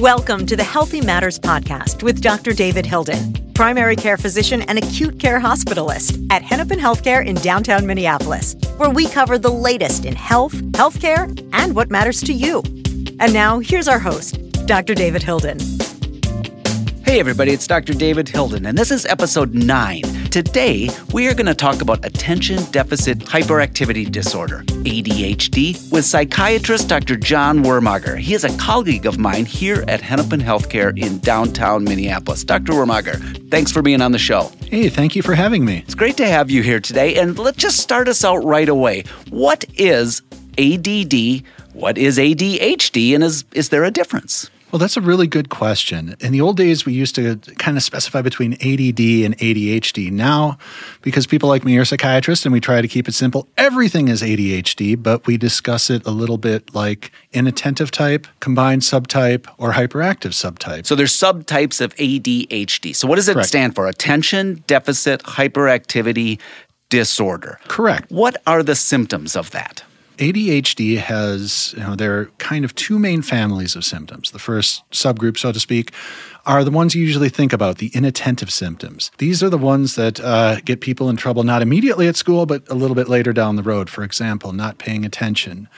Welcome to the Healthy Matters Podcast with Dr. David Hilden, primary care physician and acute care hospitalist at Hennepin Healthcare in downtown Minneapolis, where we cover the latest in health, healthcare, and what matters to you. And now, here's our host, Dr. David Hilden. Hey, everybody, it's Dr. David Hilden, and this is episode 9. Today, we are going to talk about attention deficit hyperactivity disorder, ADHD, with psychiatrist Dr. John Wermager. He is a colleague of mine here at Hennepin Healthcare in downtown Minneapolis. Dr. Wermager, thanks for being on the show. Hey, thank you for having me. It's great to have you here today, and let's just start us out right away. What is ADD? What is ADHD, and is, is there a difference? Well, that's a really good question. In the old days, we used to kind of specify between ADD and ADHD. Now, because people like me are psychiatrists and we try to keep it simple, everything is ADHD, but we discuss it a little bit like inattentive type, combined subtype, or hyperactive subtype. So there's subtypes of ADHD. So what does it Correct. stand for? Attention deficit hyperactivity disorder. Correct. What are the symptoms of that? ADHD has, you know, there are kind of two main families of symptoms. The first subgroup, so to speak, are the ones you usually think about, the inattentive symptoms. These are the ones that uh, get people in trouble not immediately at school, but a little bit later down the road. For example, not paying attention.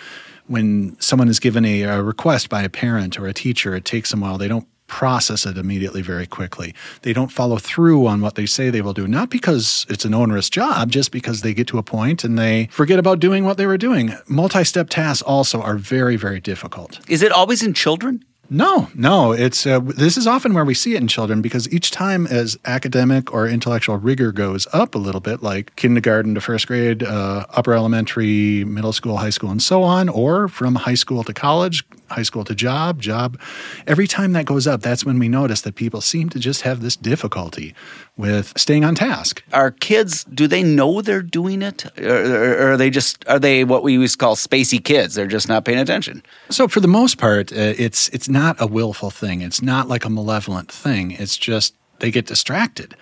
When someone is given a, a request by a parent or a teacher, it takes them a while. They don't process it immediately very quickly. They don't follow through on what they say they will do, not because it's an onerous job, just because they get to a point and they forget about doing what they were doing. Multi step tasks also are very, very difficult. Is it always in children? No, no. It's uh, this is often where we see it in children because each time as academic or intellectual rigor goes up a little bit, like kindergarten to first grade, uh, upper elementary, middle school, high school, and so on, or from high school to college, high school to job, job. Every time that goes up, that's when we notice that people seem to just have this difficulty with staying on task. Are kids, do they know they're doing it? Or, or- or are they just, are they what we used to call spacey kids? They're just not paying attention. So for the most part, uh, it's it's not a willful thing. It's not like a malevolent thing. It's just they get distracted.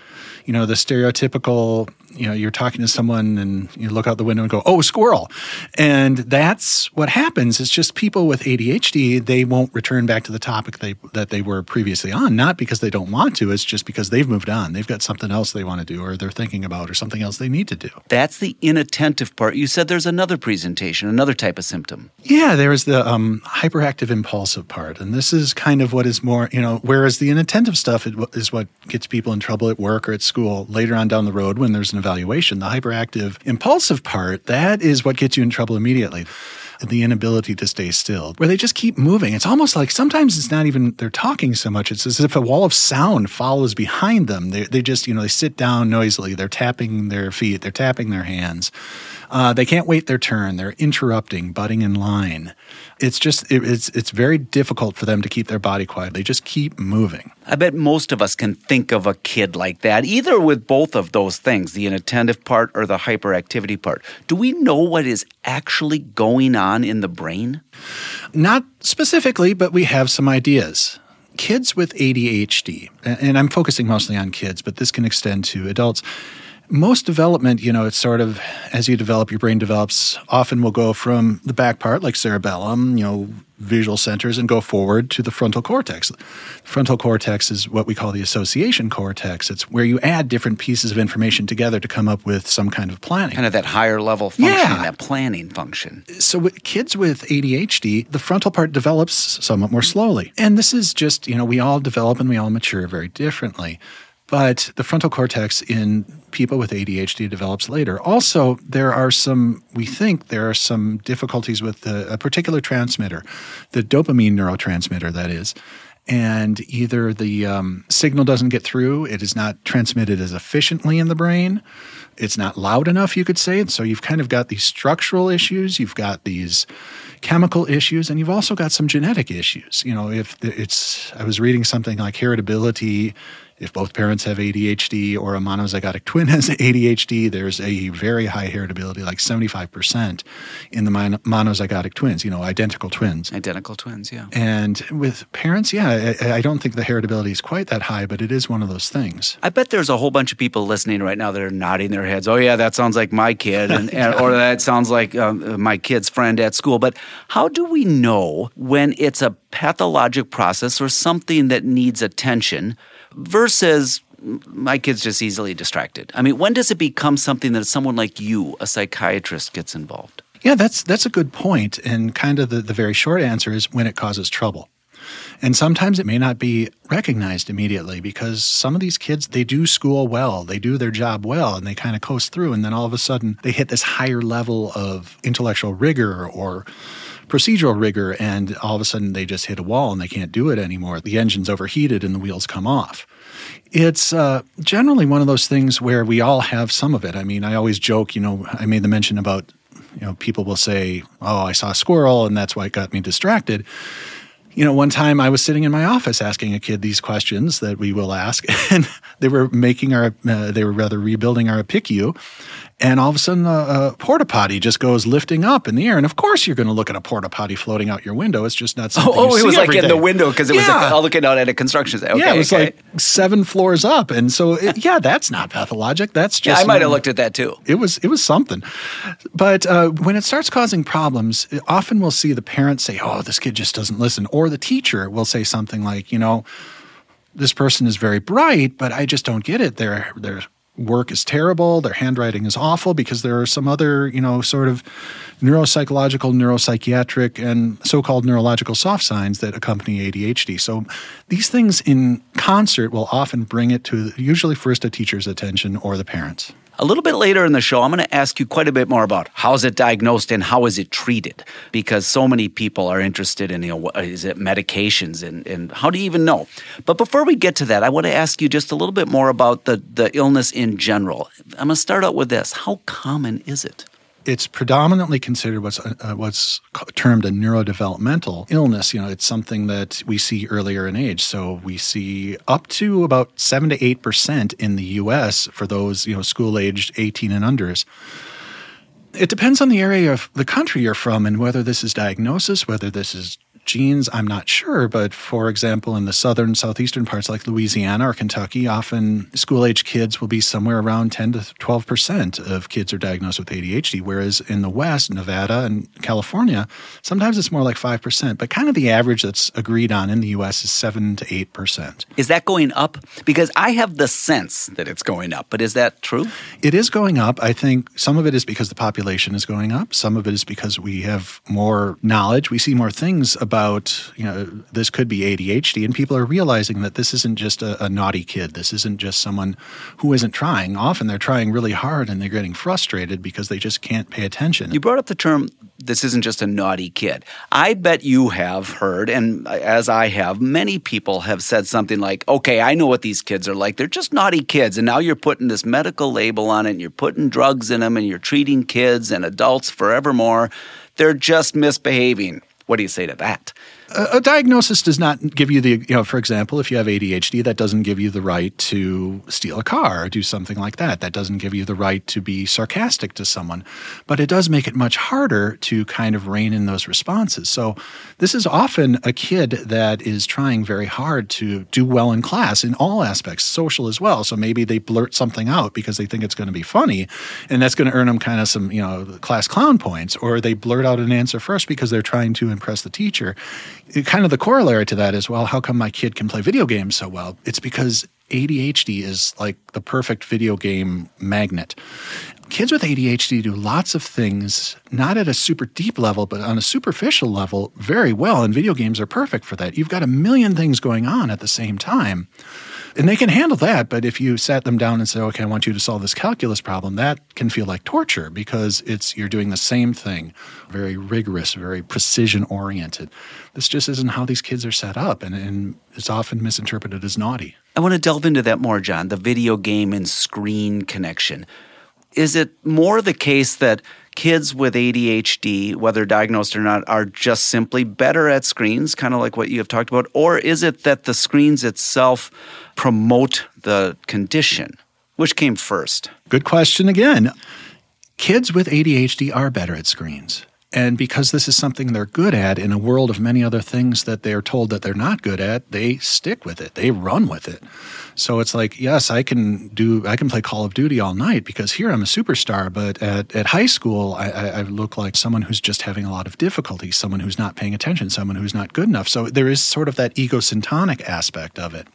You know, the stereotypical, you know, you're talking to someone and you look out the window and go, "Oh, squirrel." And that's what happens. It's just people with ADHD, they won't return back to the topic they that they were previously on, not because they don't want to, it's just because they've moved on. They've got something else they want to do or they're thinking about or something else they need to do. That's the inattentive part. You said there's another presentation, another type of symptom. Yeah, there is the um, hyperactive impulsive part. And this is kind of what is more, you know, whereas the inattentive stuff is what gets people in trouble at work or at school later on down the road when there's an evaluation. The hyperactive impulsive part, that is what gets you in trouble immediately. The inability to stay still, where they just keep moving. It's almost like sometimes it's not even they're talking so much. It's as if a wall of sound follows behind them. They, they just, you know, they sit down noisily. They're tapping their feet, they're tapping their hands. Uh, they can't wait their turn. They're interrupting, butting in line. It's just it, it's it's very difficult for them to keep their body quiet. They just keep moving. I bet most of us can think of a kid like that, either with both of those things, the inattentive part or the hyperactivity part. Do we know what is actually going on in the brain? Not specifically, but we have some ideas. Kids with ADHD, and I'm focusing mostly on kids, but this can extend to adults. Most development, you know, it's sort of as you develop, your brain develops, often will go from the back part, like cerebellum, you know, visual centers, and go forward to the frontal cortex. Frontal cortex is what we call the association cortex. It's where you add different pieces of information together to come up with some kind of planning. Kind of that higher level function, Yeah. that planning function. so with kids with ADHD, the frontal part develops somewhat more slowly. And this is just, you know, we all develop and we all mature very differently. But the frontal cortex in people with ADHD develops later. Also, there are some, we think there are some difficulties with the, a particular transmitter, the dopamine neurotransmitter, that is. And either the um, signal doesn't get through, it is not transmitted as efficiently in the brain, it's not loud enough, you could say. And so you've kind of got these structural issues, you've got these chemical issues, and you've also got some genetic issues. You know, if it's, I was reading something like heritability If both parents have ADHD or a monozygotic twin has ADHD, there's a very high heritability, like 75% in the monozygotic twins, you know, identical twins. Identical twins, yeah. And with parents, yeah, I, I don't think the heritability is quite that high, but it is one of those things. I bet there's a whole bunch of people listening right now that are nodding their heads. Oh, yeah, that sounds like my kid, and, and or that sounds like um, my kid's friend at school. But how do we know when it's a pathologic process or something that needs attention versus my kid's just easily distracted? I mean, when does it become something that someone like you, a psychiatrist, gets involved? Yeah, that's that's a good point. And kind of the, the very short answer is when it causes trouble. And sometimes it may not be recognized immediately because some of these kids, they do school well, they do their job well, and they kind of coast through. And then all of a sudden, they hit this higher level of intellectual rigor or procedural rigor, and all of a sudden they just hit a wall and they can't do it anymore. The engine's overheated and the wheels come off. It's uh, generally one of those things where we all have some of it. I mean, I always joke, you know, I made the mention about, you know, people will say, oh, I saw a squirrel and that's why it got me distracted. You know, one time I was sitting in my office asking a kid these questions that we will ask, and they were making our, uh, they were rather rebuilding our PICU, and all of a sudden a, a porta potty just goes lifting up in the air. And of course, you're going to look at a porta potty floating out your window. It's just not something. Oh, oh it was like in the window because it yeah. was like looking out at a construction site. Okay, yeah, it was okay. like seven floors up, and so it, yeah, that's not pathologic. That's just yeah, I might have looked at that too. It was it was something, but uh, when it starts causing problems, often we'll see the parents say, "Oh, this kid just doesn't listen," or the teacher will say something like, "You know." This person is very bright, but I just don't get it. They're they're work is terrible, their handwriting is awful because there are some other, you know, sort of neuropsychological, neuropsychiatric, and so called neurological soft signs that accompany ADHD. So these things in concert will often bring it to usually first a teacher's attention or the parents. A little bit later in the show, I'm going to ask you quite a bit more about how is it diagnosed and how is it treated, because so many people are interested in, you know, is it medications and, and how do you even know? But before we get to that, I want to ask you just a little bit more about the, the illness in general. I'm going to start out with this. How common is it? It's predominantly considered what's uh, what's termed a neurodevelopmental illness. You know, it's something that we see earlier in age. So we see up to about seven to eight percent in the U.S. for those you know school aged eighteen and unders. It depends on the area of the country you're from and whether this is diagnosis, whether this is genes, I'm not sure. But for example, in the southern, southeastern parts like Louisiana or Kentucky, often school age kids will be somewhere around 10 to 12% of kids are diagnosed with ADHD. Whereas in the West, Nevada and California, sometimes it's more like 5%. But kind of the average that's agreed on in the US is 7 to 8%. Is that going up? Because I have the sense that it's going up, but is that true? It is going up. I think some of it is because the population is going up, some of it is because we have more knowledge. We see more things about about, you know, this could be ADHD, and people are realizing that this isn't just a, a, naughty kid. This isn't just someone who isn't trying. Often they're trying really hard and they're getting frustrated because they just can't pay attention. You brought up the term, this isn't just a naughty kid. I bet you have heard, and as I have, many people have said something like, okay, I know what these kids are like. They're just naughty kids. And now you're putting this medical label on it, and you're putting drugs in them, and you're treating kids and adults forevermore. They're just misbehaving. What do you say to that? A, diagnosis does not give you the, you know, for example, if you have ADHD, that doesn't give you the right to steal a car or do something like that. That doesn't give you the right to be sarcastic to someone. But it does make it much harder to kind of rein in those responses. So this is often a kid that is trying very hard to do well in class in all aspects, social as well. So maybe they blurt something out because they think it's going to be funny and that's going to earn them kind of some, you know, class clown points, or they blurt out an answer first because they're trying to impress the teacher kind of the corollary to that is well, how come my kid can play video games so well? It's because ADHD is like the perfect video game magnet. Kids with ADHD do lots of things, not at a super deep level, but on a superficial level, very well. And video games are perfect for that. You've got a million things going on at the same time. And they can handle that, but if you sat them down and said, "Okay, I want you to solve this calculus problem," that can feel like torture because it's you're doing the same thing, very rigorous, very precision oriented. This just isn't how these kids are set up, and, and it's often misinterpreted as naughty. I want to delve into that more, John. The video game and screen connection. Is it more the case that kids with ADHD, whether diagnosed or not, are just simply better at screens, kind of like what you have talked about? Or is it that the screens itself promote the condition? Which came first? Good question again. Kids with ADHD are better at screens. And because this is something they're good at in a world of many other things that they're told that they're not good at, they stick with it. They run with it. So it's like, yes, I can do, I can play Call of Duty all night because here I'm a superstar. But at, at high school, I, I look like someone who's just having a lot of difficulty, someone who's not paying attention, someone who's not good enough. So there is sort of that egocentric aspect of it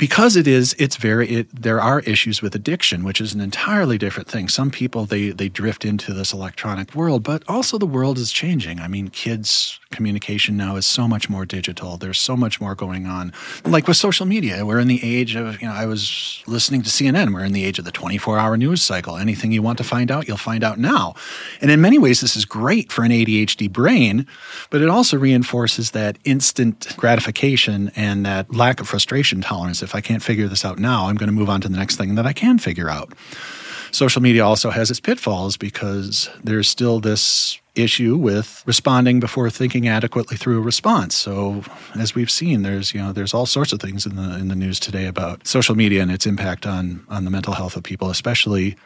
because it is it's very it, there are issues with addiction which is an entirely different thing. Some people they they drift into this electronic world but also the world is changing. I mean kids communication now is so much more digital. There's so much more going on. Like with social media we're in the age of you know i was listening to cnn we're in the age of the 24 hour news cycle. Anything you want to find out you'll find out now. And in many ways this is great for an adhd brain but it also reinforces that instant gratification and that lack of frustration tolerance if I can't figure this out now, I'm going to move on to the next thing that I can figure out. Social media also has its pitfalls because there's still this issue with responding before thinking adequately through a response. So as we've seen, there's you know there's all sorts of things in the in the news today about social media and its impact on on the mental health of people, especially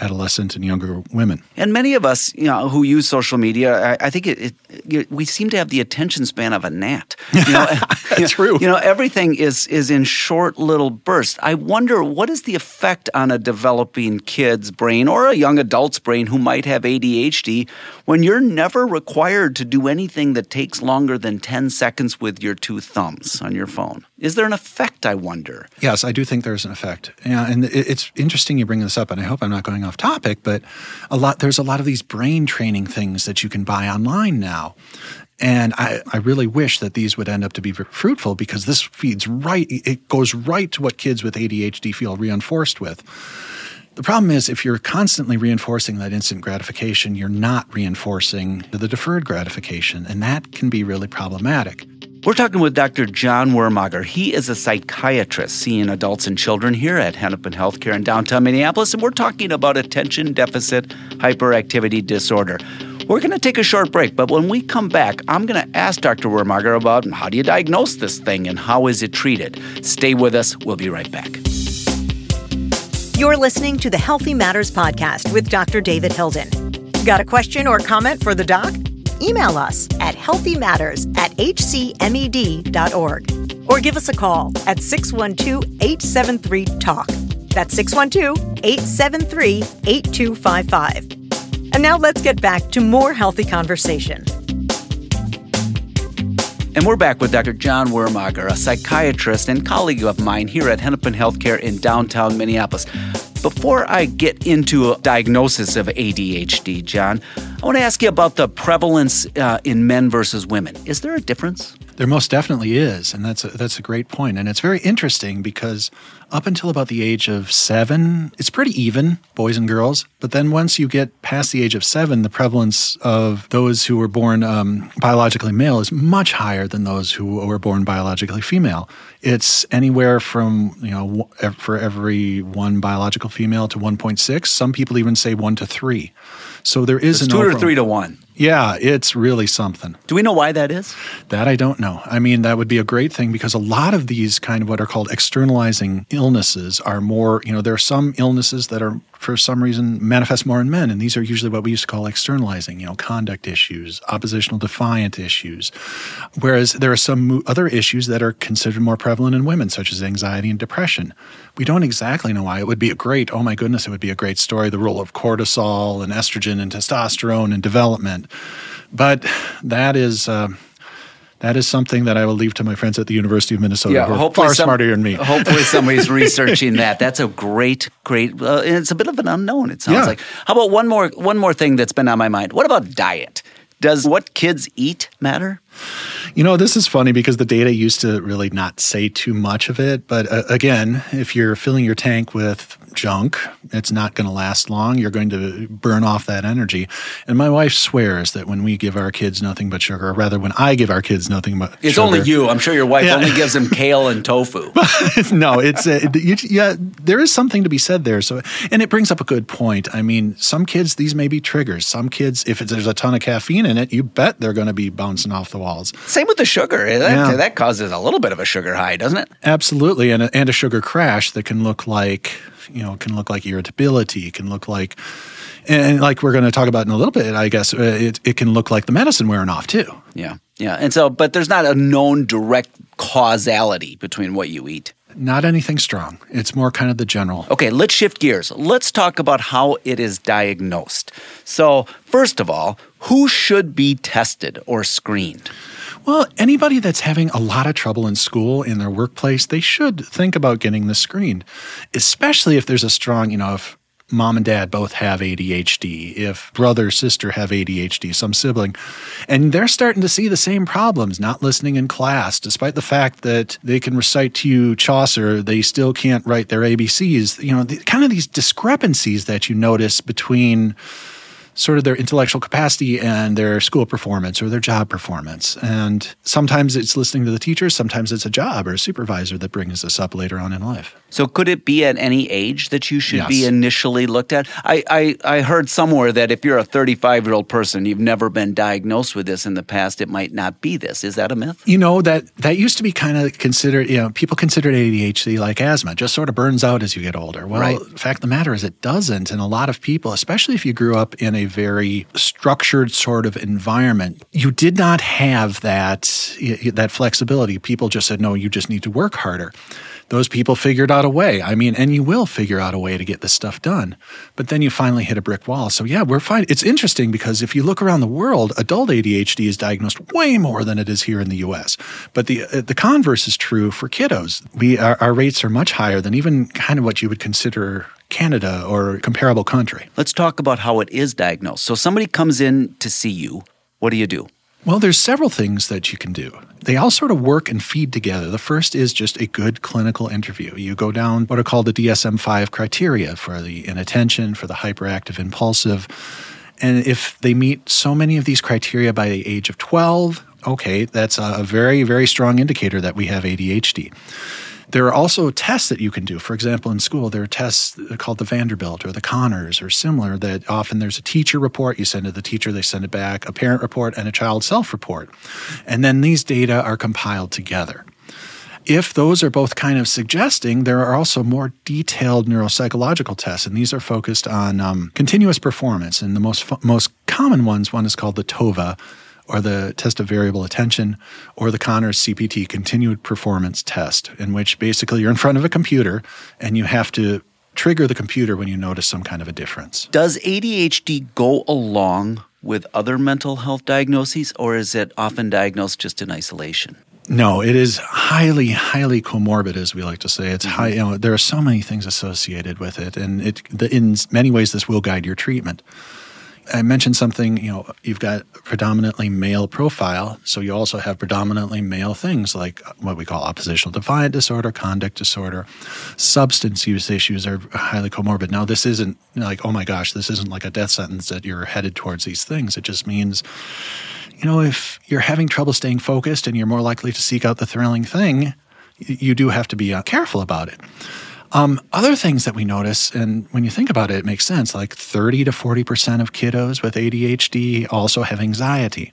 adolescent and younger women. And many of us, you know, who use social media, I, I think it, it, we seem to have the attention span of a gnat. You know, That's true. You know, everything is is in short little bursts. I wonder what is the effect on a developing kid's brain or a young adult's brain who might have ADHD when you're never required to do anything that takes longer than 10 seconds with your two thumbs on your phone. Is there an effect, I wonder? Yes, I do think there's an effect. Yeah, and it's interesting you bring this up, and I hope I'm not going off topic, but a lot there's a lot of these brain training things that you can buy online now. And I, I really wish that these would end up to be fruitful because this feeds right, it goes right to what kids with ADHD feel reinforced with. The problem is, if you're constantly reinforcing that instant gratification, you're not reinforcing the deferred gratification, and that can be really problematic. We're talking with Dr. John Wermager. He is a psychiatrist seeing adults and children here at Hennepin Healthcare in downtown Minneapolis, and we're talking about attention deficit hyperactivity disorder. We're going to take a short break, but when we come back, I'm going to ask Dr. Wermager about how do you diagnose this thing and how is it treated. Stay with us. We'll be right back. You're listening to the Healthy Matters podcast with Dr. David Hilden. Got a question or comment for the doc? Email us at healthymatters at hcmed.org or give us a call at 612 873 TALK. That's 612 873 8255. And now let's get back to more healthy conversation. And we're back with Dr. John Wermager, a psychiatrist and colleague of mine here at Hennepin Healthcare in downtown Minneapolis. Before I get into a diagnosis of ADHD, John, I want to ask you about the prevalence uh, in men versus women. Is there a difference? There most definitely is, and that's a, that's a great point. And it's very interesting because up until about the age of seven, it's pretty even, boys and girls. But then once you get past the age of seven, the prevalence of those who were born um, biologically male is much higher than those who were born biologically female. It's anywhere from, you know, for every one biological female to 1.6. Some people even say one to three. So there is it's an two or three to one. Yeah, it's really something. Do we know why that is? That I don't know. I mean, that would be a great thing because a lot of these kind of what are called externalizing illnesses are more, you know, there are some illnesses that are for some reason manifest more in men and these are usually what we used to call externalizing, you know, conduct issues, oppositional defiant issues. Whereas there are some other issues that are considered more prevalent in women such as anxiety and depression. We don't exactly know why. It would be a great, oh my goodness, it would be a great story the role of cortisol and estrogen and testosterone and development but that is. Uh, that is something that I will leave to my friends at the University of Minnesota yeah, who are far some, smarter than me. hopefully, somebody's researching that. That's a great, great. Uh, it's a bit of an unknown. It sounds yeah. like. How about one more? One more thing that's been on my mind. What about diet? Does what kids eat matter? You know, this is funny because the data used to really not say too much of it. But uh, again, if you're filling your tank with junk, it's not going to last long. You're going to burn off that energy. And my wife swears that when we give our kids nothing but sugar, or rather, when I give our kids nothing but it's sugar, only you. I'm sure your wife yeah. only gives them kale and tofu. no, it's uh, you, yeah. There is something to be said there. So, and it brings up a good point. I mean, some kids these may be triggers. Some kids, if there's a ton of caffeine in it, you bet they're going to be bouncing off the walls. Same with the sugar. That, yeah. that causes a little bit of a sugar high, doesn't it? Absolutely, and a, and a sugar crash that can look like you know can look like irritability, can look like and like we're going to talk about in a little bit, I guess uh, it, it can look like the medicine wearing off too. Yeah, yeah, and so but there's not a known direct causality between what you eat. Not anything strong. It's more kind of the general. Okay, let's shift gears. Let's talk about how it is diagnosed. So, first of all, who should be tested or screened? Well, anybody that's having a lot of trouble in school, in their workplace, they should think about getting this screened, especially if there's a strong, you know, if mom and dad both have ADHD, if brother, sister have ADHD, some sibling, and they're starting to see the same problems, not listening in class, despite the fact that they can recite to you Chaucer, they still can't write their ABCs. You know, the, kind of these discrepancies that you notice between sort of their intellectual capacity and their school performance or their job performance. And sometimes it's listening to the teacher, sometimes it's a job or a supervisor that brings this up later on in life. So could it be at any age that you should yes. be initially looked at? I, I, I heard somewhere that if you're a 35 year old person, you've never been diagnosed with this in the past, it might not be this. Is that a myth? You know, that, that used to be kind of considered, you know, people considered ADHD like asthma, just sort of burns out as you get older. Well, right. fact of the matter is it doesn't. And a lot of people, especially if you grew up in a very structured sort of environment, you did not have that, that flexibility. People just said, no, you just need to work harder those people figured out a way. I mean, and you will figure out a way to get this stuff done. But then you finally hit a brick wall. So yeah, we're fine. It's interesting because if you look around the world, adult ADHD is diagnosed way more than it is here in the U.S. But the uh, the converse is true for kiddos. We our, our rates are much higher than even kind of what you would consider Canada or comparable country. Let's talk about how it is diagnosed. So somebody comes in to see you. What do you do? Well, there's several things that you can do. They all sort of work and feed together. The first is just a good clinical interview. You go down what are called the DSM 5 criteria for the inattention, for the hyperactive impulsive. And if they meet so many of these criteria by the age of 12, okay, that's a very, very strong indicator that we have ADHD. There are also tests that you can do. For example, in school, there are tests called the Vanderbilt or the Conners or similar that often there's a teacher report. You send to the teacher, they send it back, a parent report, and a child self report. And then these data are compiled together. If those are both kind of suggesting, there are also more detailed neuropsychological tests, and these are focused on um, continuous performance. And the most most common ones, one is called the TOVA, or the test of variable attention, or the Conners CPT, continued performance test, in which basically you're in front of a computer and you have to trigger the computer when you notice some kind of a difference. Does ADHD go along with other mental health diagnoses, or is it often diagnosed just in isolation? No, it is highly, highly comorbid, as we like to say. It's mm-hmm. high. You know, there are so many things associated with it, and it, in many ways, this will guide your treatment. I mentioned something, you know, you've got predominantly male profile, so you also have predominantly male things like what we call oppositional defiant disorder, conduct disorder, substance use issues are highly comorbid. Now, this isn't like, oh my gosh, this isn't like a death sentence that you're headed towards these things. It just means, you know, if you're having trouble staying focused and you're more likely to seek out the thrilling thing, you do have to be uh, careful about it. Um, other things that we notice, and when you think about it, it makes sense like 30 to 40% of kiddos with ADHD also have anxiety.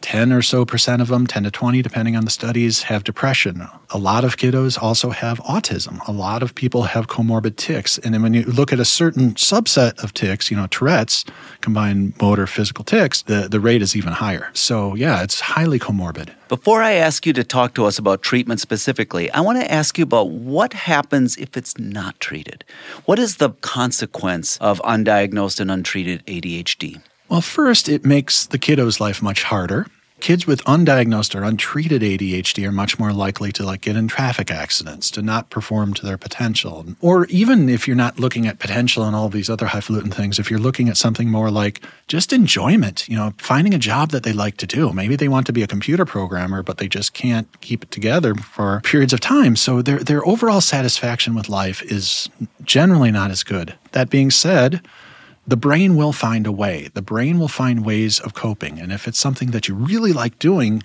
10 or so percent of them, 10 to 20, depending on the studies, have depression. A lot of kiddos also have autism. A lot of people have comorbid tics. And then when you look at a certain subset of tics, you know, Tourette's, combined motor physical tics, the, the rate is even higher. So, yeah, it's highly comorbid. Before I ask you to talk to us about treatment specifically, I want to ask you about what happens if it's not treated. What is the consequence of undiagnosed and untreated ADHD? Well, first, it makes the kiddo's life much harder. kids with undiagnosed or untreated ADHD are much more likely to like get in traffic accidents, to not perform to their potential. Or even if you're not looking at potential and all these other highfalutin things, if you're looking at something more like just enjoyment, you know, finding a job that they like to do. Maybe they want to be a computer programmer, but they just can't keep it together for periods of time. So their their overall satisfaction with life is generally not as good. That being said, the brain will find a way. The brain will find ways of coping. And if it's something that you really like doing,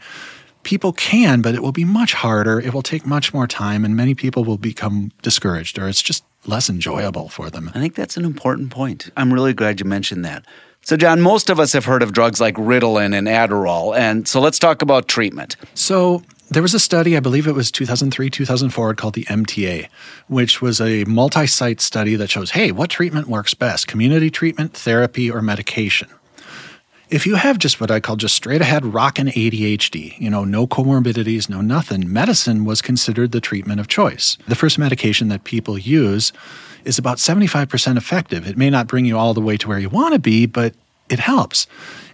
people can, but it will be much harder. It will take much more time, and many people will become discouraged or it's just less enjoyable for them. I think that's an important point. I'm really glad you mentioned that. So, John, most of us have heard of drugs like Ritalin and Adderall. And so let's talk about treatment. So, there was a study, I believe it was 2003, 2004, called the MTA, which was a multi site study that shows hey, what treatment works best community treatment, therapy, or medication? If you have just what I call just straight ahead rockin' ADHD, you know, no comorbidities, no nothing, medicine was considered the treatment of choice. The first medication that people use is about 75% effective. It may not bring you all the way to where you want to be, but it helps.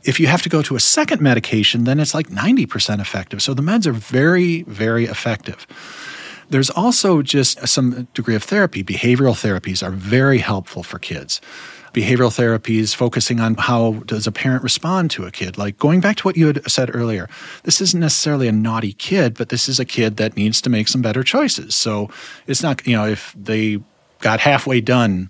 If you have to go to a second medication, then it's like 90% effective. So the meds are very, very effective. There's also just some degree of therapy. Behavioral therapies are very helpful for kids. Behavioral therapies focusing on how does a parent respond to a kid. Like going back to what you had said earlier, this isn't necessarily a naughty kid, but this is a kid that needs to make some better choices. So it's not, you know, if they got halfway done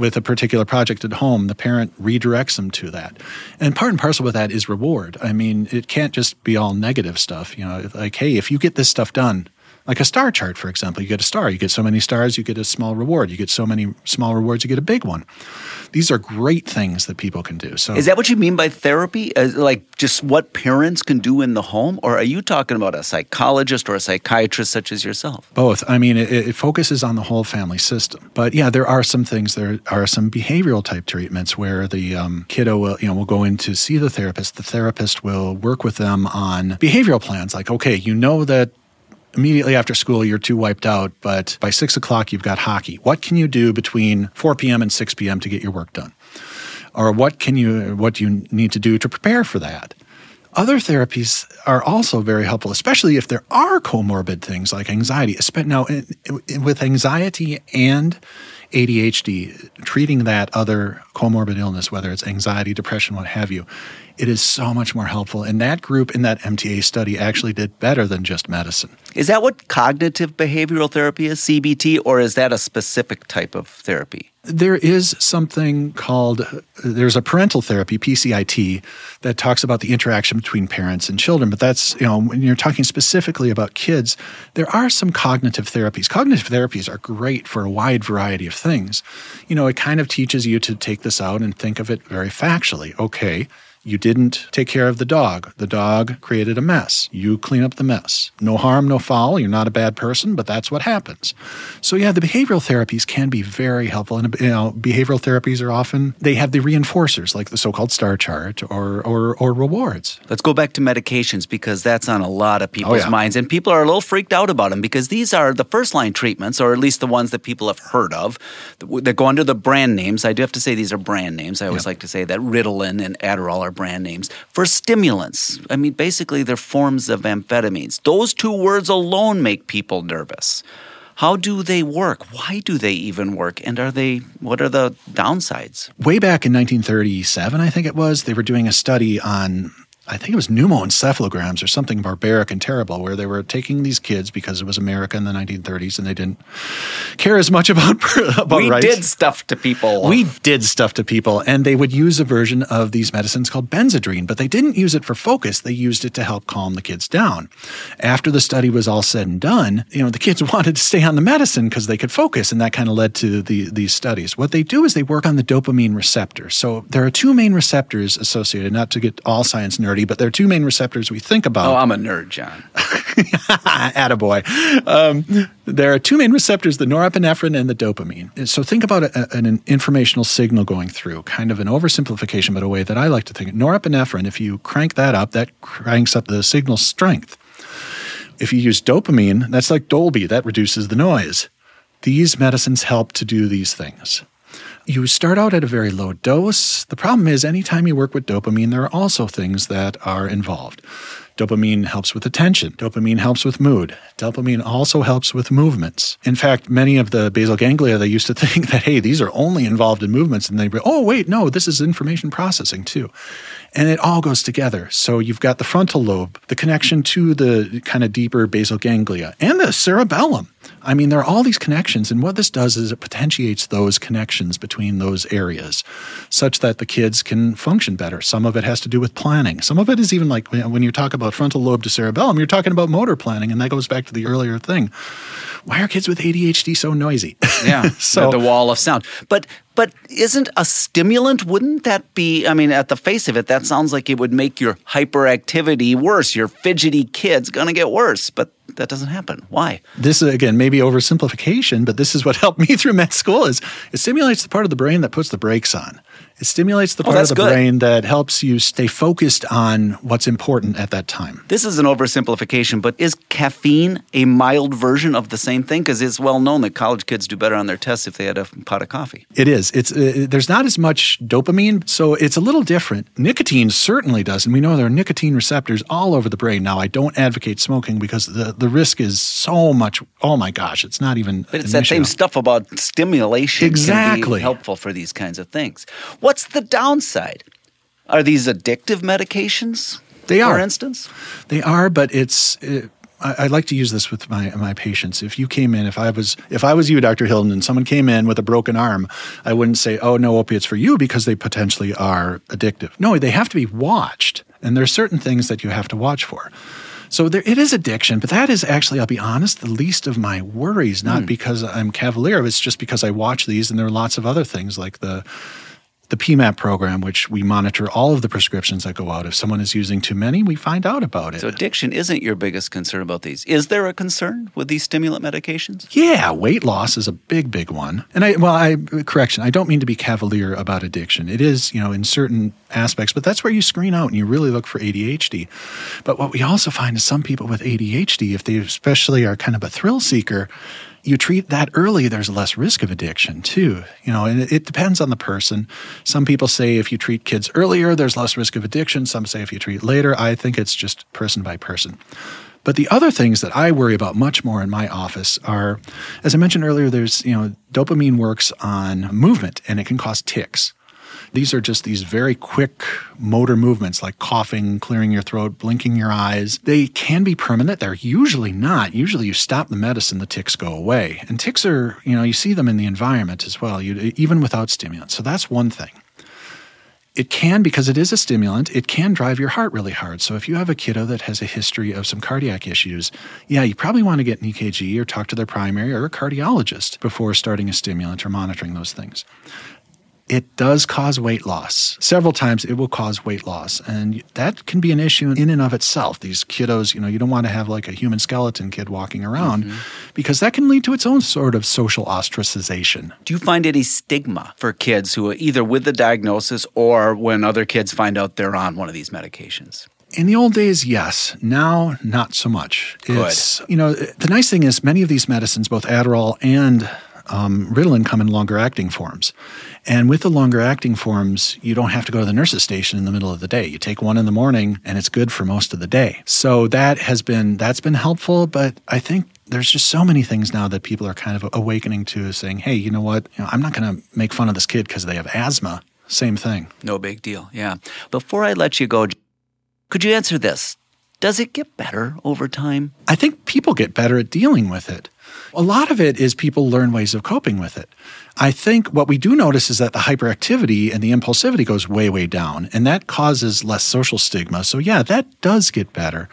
with a particular project at home, the parent redirects them to that. And part and parcel with that is reward. I mean, it can't just be all negative stuff. You know, like, hey, if you get this stuff done, like a star chart, for example, you get a star. You get so many stars, you get a small reward. You get so many small rewards, you get a big one. These are great things that people can do. So, is that what you mean by therapy? Like just what parents can do in the home, or are you talking about a psychologist or a psychiatrist such as yourself? Both. I mean, it, it focuses on the whole family system. But yeah, there are some things. There are some behavioral type treatments where the um, kiddo will, you know, will go in to see the therapist. The therapist will work with them on behavioral plans. Like, okay, you know that immediately after school you're too wiped out, but by six o'clock you've got hockey. What can you do between 4 p.m. and 6 p.m. to get your work done? Or what can you what do you need to do to prepare for that? Other therapies are also very helpful, especially if there are comorbid things like anxiety. Now, with anxiety and ADHD, treating that other comorbid illness, whether it's anxiety, depression, what have you, it is so much more helpful. And that group in that MTA study actually did better than just medicine. Is that what cognitive behavioral therapy is, CBT, or is that a specific type of therapy? There is something called, there's a parental therapy, PCIT, that talks about the interaction between parents and children. But that's, you know, when you're talking specifically about kids, there are some cognitive therapies. Cognitive therapies are great for a wide variety of things. You know, it kind of teaches you to take this out and think of it very factually. Okay, you didn't take care of the dog. The dog created a mess. You clean up the mess. No harm, no foul. You're not a bad person, but that's what happens. So yeah, the behavioral therapies can be very helpful. And you know, behavioral therapies are often they have the reinforcers like the so-called star chart or or, or rewards. Let's go back to medications because that's on a lot of oh, people's oh, yeah. minds, and people are a little freaked out about them because these are the first line treatments, or at least the ones that people have heard of. That go under the brand names. I do have to say these are brand names. I always like to say that Ritalin and Adderall are brand names, for stimulants. I mean, basically, they're forms of amphetamines. Those two words alone make people nervous. How do they work? Why do they even work? And are they, what are the downsides? Way back in 1937, I think it was, they were doing a study on I think it was pneumoencephalograms or something barbaric and terrible, where they were taking these kids because it was America in the 1930s and they didn't care as much about, about we rights. did stuff to people. We did stuff to people, and they would use a version of these medicines called Benzedrine, but they didn't use it for focus. They used it to help calm the kids down. After the study was all said and done, you know, the kids wanted to stay on the medicine because they could focus, and that kind of led to the, these studies. What they do is they work on the dopamine receptor. So there are two main receptors associated, not to get all science nerdy but there are two main receptors we think about. Oh, I'm a nerd, John. Attaboy. Um, there are two main receptors, the norepinephrine and the dopamine. So think about a, an informational signal going through, kind of an oversimplification, but a way that I like to think. Of norepinephrine, if you crank that up, that cranks up the signal strength. If you use dopamine, that's like Dolby, that reduces the noise. These medicines help to do these things. You start out at a very low dose. The problem is, anytime you work with dopamine, there are also things that are involved. Dopamine helps with attention. Dopamine helps with mood. Dopamine also helps with movements. In fact, many of the basal ganglia, they used to think that, hey, these are only involved in movements. And they oh, wait, no, this is information processing too. And it all goes together. So you've got the frontal lobe, the connection to the kind of deeper basal ganglia, and the cerebellum. I mean, there are all these connections, and what this does is it potentiates those connections between those areas such that the kids can function better. Some of it has to do with planning. Some of it is even like when you talk about frontal lobe to cerebellum, you're talking about motor planning, and that goes back to the earlier thing. Why are kids with ADHD so noisy? Yeah, so the wall of sound. But but isn't a stimulant? Wouldn't that be? I mean, at the face of it, that sounds like it would make your hyperactivity worse. Your fidgety kid's gonna get worse. But that doesn't happen. Why? This is again maybe oversimplification, but this is what helped me through med school is it stimulates the part of the brain that puts the brakes on. It stimulates the Oh, part of the good. brain that helps you stay focused on what's important at that time. This is an oversimplification, but is caffeine a mild version of the same thing? Because it's well known that college kids do better on their tests if they had a pot of coffee. It is. It's uh, there's not as much dopamine, so it's a little different. Nicotine certainly does, and we know there are nicotine receptors all over the brain. Now, I don't advocate smoking because the the risk is so much. Oh my gosh, it's not even. But it's that same stuff about stimulation Exactly. helpful for these kinds of things. What's the downside? Are these addictive medications? They are. for instance. They are, but it's. Uh, I, I like to use this with my my patients. If you came in, if I was if I was you, Dr. Hilden, and someone came in with a broken arm, I wouldn't say, "Oh, no opiates for you," because they potentially are addictive. No, they have to be watched, and there are certain things that you have to watch for. So there, it is addiction, but that is actually, I'll be honest, the least of my worries. Not because I'm cavalier, it's just because I watch these, and there are lots of other things like the the PMAP program, which we monitor all of the prescriptions that go out. If someone is using too many, we find out about it. So addiction isn't your biggest concern about these. Is there a concern with these stimulant medications? Yeah, weight loss is a big, big one. And I, well, I, correction, I don't mean to be cavalier about addiction. It is, you know, in certain aspects, but that's where you screen out and you really look for ADHD. But what we also find is some people with ADHD, if they especially are kind of a thrill seeker, you treat that early, there's less risk of addiction too. You know, and it, depends on the person. Some people say if you treat kids earlier, there's less risk of addiction. Some say if you treat later. I think it's just person by person. But the other things that I worry about much more in my office are, as I mentioned earlier, there's, you know, dopamine works on movement and it can cause tics. These are just these very quick motor movements like coughing, clearing your throat, blinking your eyes. They can be permanent. They're usually not. Usually you stop the medicine, the tics go away. And tics are, you know, you see them in the environment as well, you, even without stimulants. So that's one thing. It can, because it is a stimulant, it can drive your heart really hard. So if you have a kiddo that has a history of some cardiac issues, yeah, you probably want to get an EKG or talk to their primary or a cardiologist before starting a stimulant or monitoring those things. It does cause weight loss. Several times it will cause weight loss. And that can be an issue in and of itself. These kiddos, you know, you don't want to have like a human skeleton kid walking around mm-hmm. because that can lead to its own sort of social ostracization. Do you find any stigma for kids who are either with the diagnosis or when other kids find out they're on one of these medications? In the old days, yes. Now, not so much. Good. It's, you know, the nice thing is many of these medicines, both Adderall and um, Ritalin, come in longer acting forms. And with the longer acting forms, you don't have to go to the nurse's station in the middle of the day. You take one in the morning and it's good for most of the day. So that has been, that's been helpful. But I think there's just so many things now that people are kind of awakening to saying, hey, you know what? You know, I'm not going to make fun of this kid because they have asthma. Same thing. No big deal. Yeah. Before I let you go, could you answer this? Does it get better over time? I think people get better at dealing with it. A lot of it is people learn ways of coping with it. I think what we do notice is that the hyperactivity and the impulsivity goes way, way down, and that causes less social stigma. So, yeah, that does get better.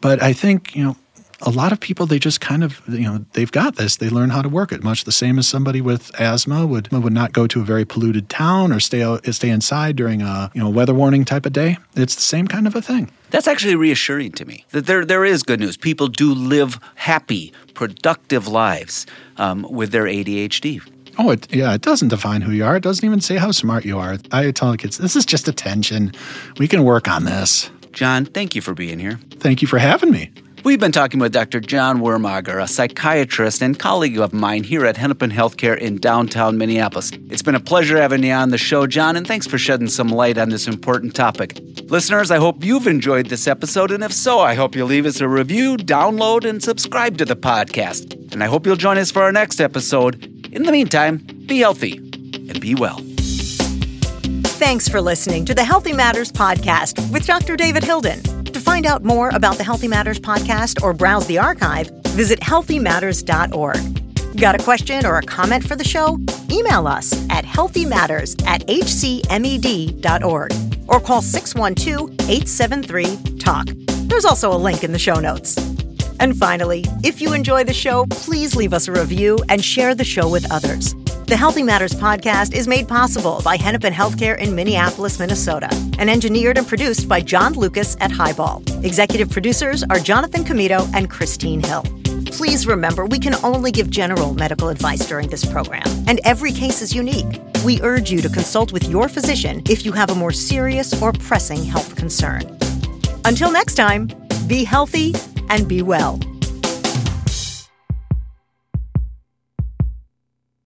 But I think, you know, a lot of people they just kind of you know they've got this they learn how to work it much the same as somebody with asthma would would not go to a very polluted town or stay out stay inside during a you know weather warning type of day it's the same kind of a thing That's actually reassuring to me that there, there is good news. People do live happy, productive lives um, with their ADHD. Oh, it, yeah, it doesn't define who you are. It doesn't even say how smart you are. I tell the kids, this is just attention. We can work on this. John, thank you for being here. Thank you for having me. We've been talking with Dr. John Wermager, a psychiatrist and colleague of mine here at Hennepin Healthcare in downtown Minneapolis. It's been a pleasure having you on the show, John, and thanks for shedding some light on this important topic. Listeners, I hope you've enjoyed this episode, and if so, I hope you'll leave us a review, download, and subscribe to the podcast. And I hope you'll join us for our next episode. In the meantime, be healthy and be well. Thanks for listening to the Healthy Matters podcast with Dr. David Hilden. Find out more about the Healthy Matters podcast or browse the archive, visit healthymatters.org. Got a question or a comment for the show? Email us at healthymatters at hcmed.org or call 612 873 TALK. There's also a link in the show notes. And finally, if you enjoy the show, please leave us a review and share the show with others. The Healthy Matters podcast is made possible by Hennepin Healthcare in Minneapolis, Minnesota, and engineered and produced by John Lucas at Highball. Executive producers are Jonathan Comito and Christine Hill. Please remember, we can only give general medical advice during this program, and every case is unique. We urge you to consult with your physician if you have a more serious or pressing health concern. Until next time, be healthy and be well.